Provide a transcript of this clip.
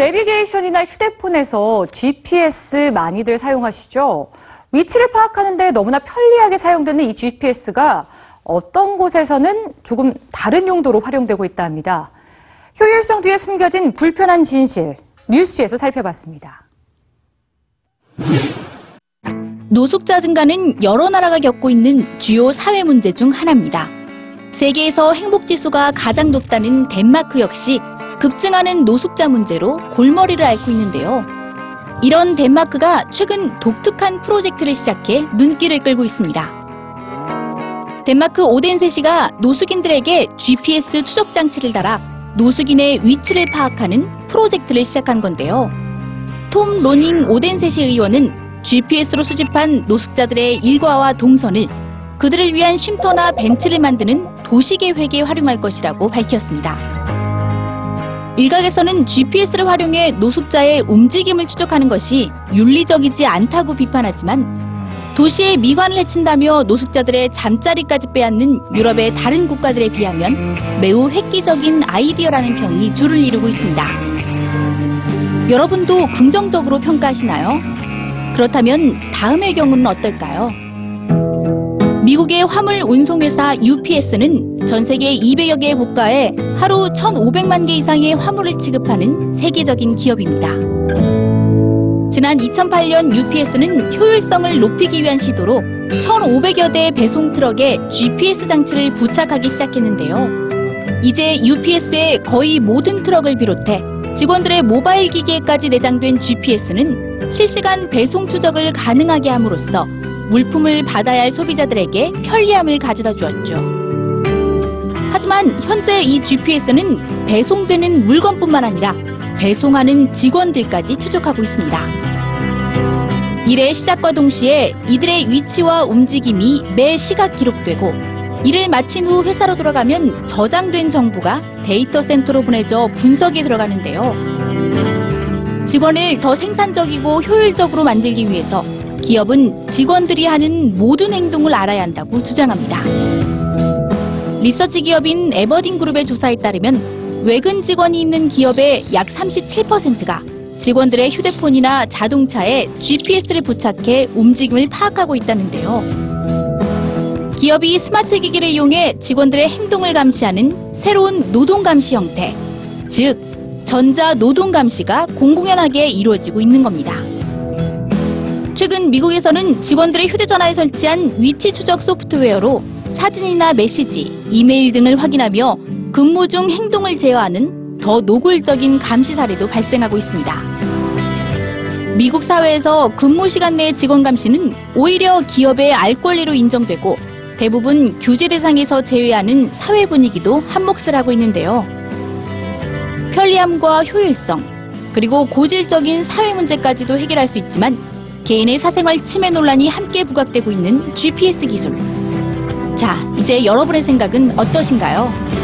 내비게이션이나 휴대폰에서 GPS 많이들 사용하시죠? 위치를 파악하는데 너무나 편리하게 사용되는 이 GPS가 어떤 곳에서는 조금 다른 용도로 활용되고 있다 합니다. 효율성 뒤에 숨겨진 불편한 진실, 뉴스지에서 살펴봤습니다. 노숙자 증가는 여러 나라가 겪고 있는 주요 사회 문제 중 하나입니다. 세계에서 행복 지수가 가장 높다는 덴마크 역시 급증하는 노숙자 문제로 골머리를 앓고 있는데요. 이런 덴마크가 최근 독특한 프로젝트를 시작해 눈길을 끌고 있습니다. 덴마크 오덴세 시가 노숙인들에게 GPS 추적 장치를 달아 노숙인의 위치를 파악하는 프로젝트를 시작한 건데요. 톰 로닝 오덴세 시 의원은 GPS로 수집한 노숙자들의 일과와 동선을 그들을 위한 쉼터나 벤치를 만드는 도시 계획에 활용할 것이라고 밝혔습니다. 일각에서는 GPS를 활용해 노숙자의 움직임을 추적하는 것이 윤리적이지 않다고 비판하지만 도시의 미관을 해친다며 노숙자들의 잠자리까지 빼앗는 유럽의 다른 국가들에 비하면 매우 획기적인 아이디어라는 평이 줄을 이루고 있습니다. 여러분도 긍정적으로 평가하시나요? 그렇다면 다음의 경우는 어떨까요? 미국의 화물 운송회사 UPS는 전 세계 200여 개의 국가에 하루 1,500만 개 이상의 화물을 취급하는 세계적인 기업입니다. 지난 2008년 UPS는 효율성을 높이기 위한 시도로 1,500여 대의 배송 트럭에 GPS 장치를 부착하기 시작했는데요. 이제 UPS의 거의 모든 트럭을 비롯해 직원들의 모바일 기기에까지 내장된 GPS는 실시간 배송 추적을 가능하게 함으로써 물품을 받아야 할 소비자들에게 편리함을 가져다 주었죠. 하지만 현재 이 GPS는 배송되는 물건뿐만 아니라 배송하는 직원들까지 추적하고 있습니다. 일의 시작과 동시에 이들의 위치와 움직임이 매 시각 기록되고 일을 마친 후 회사로 돌아가면 저장된 정보가 데이터 센터로 보내져 분석에 들어가는데요. 직원을 더 생산적이고 효율적으로 만들기 위해서 기업은 직원들이 하는 모든 행동을 알아야 한다고 주장합니다. 리서치 기업인 에버딘 그룹의 조사에 따르면 외근 직원이 있는 기업의 약 37%가 직원들의 휴대폰이나 자동차에 GPS를 부착해 움직임을 파악하고 있다는데요. 기업이 스마트 기기를 이용해 직원들의 행동을 감시하는 새로운 노동 감시 형태, 즉 전자 노동 감시가 공공연하게 이루어지고 있는 겁니다. 최근 미국에서는 직원들의 휴대전화에 설치한 위치 추적 소프트웨어로 사진이나 메시지, 이메일 등을 확인하며 근무 중 행동을 제어하는 더 노골적인 감시 사례도 발생하고 있습니다. 미국 사회에서 근무 시간 내 직원 감시는 오히려 기업의 알 권리로 인정되고 대부분 규제 대상에서 제외하는 사회 분위기도 한몫을 하고 있는데요. 편리함과 효율성, 그리고 고질적인 사회 문제까지도 해결할 수 있지만 개인의 사생활 침해 논란이 함께 부각되고 있는 GPS 기술. 자, 이제 여러분의 생각은 어떠신가요?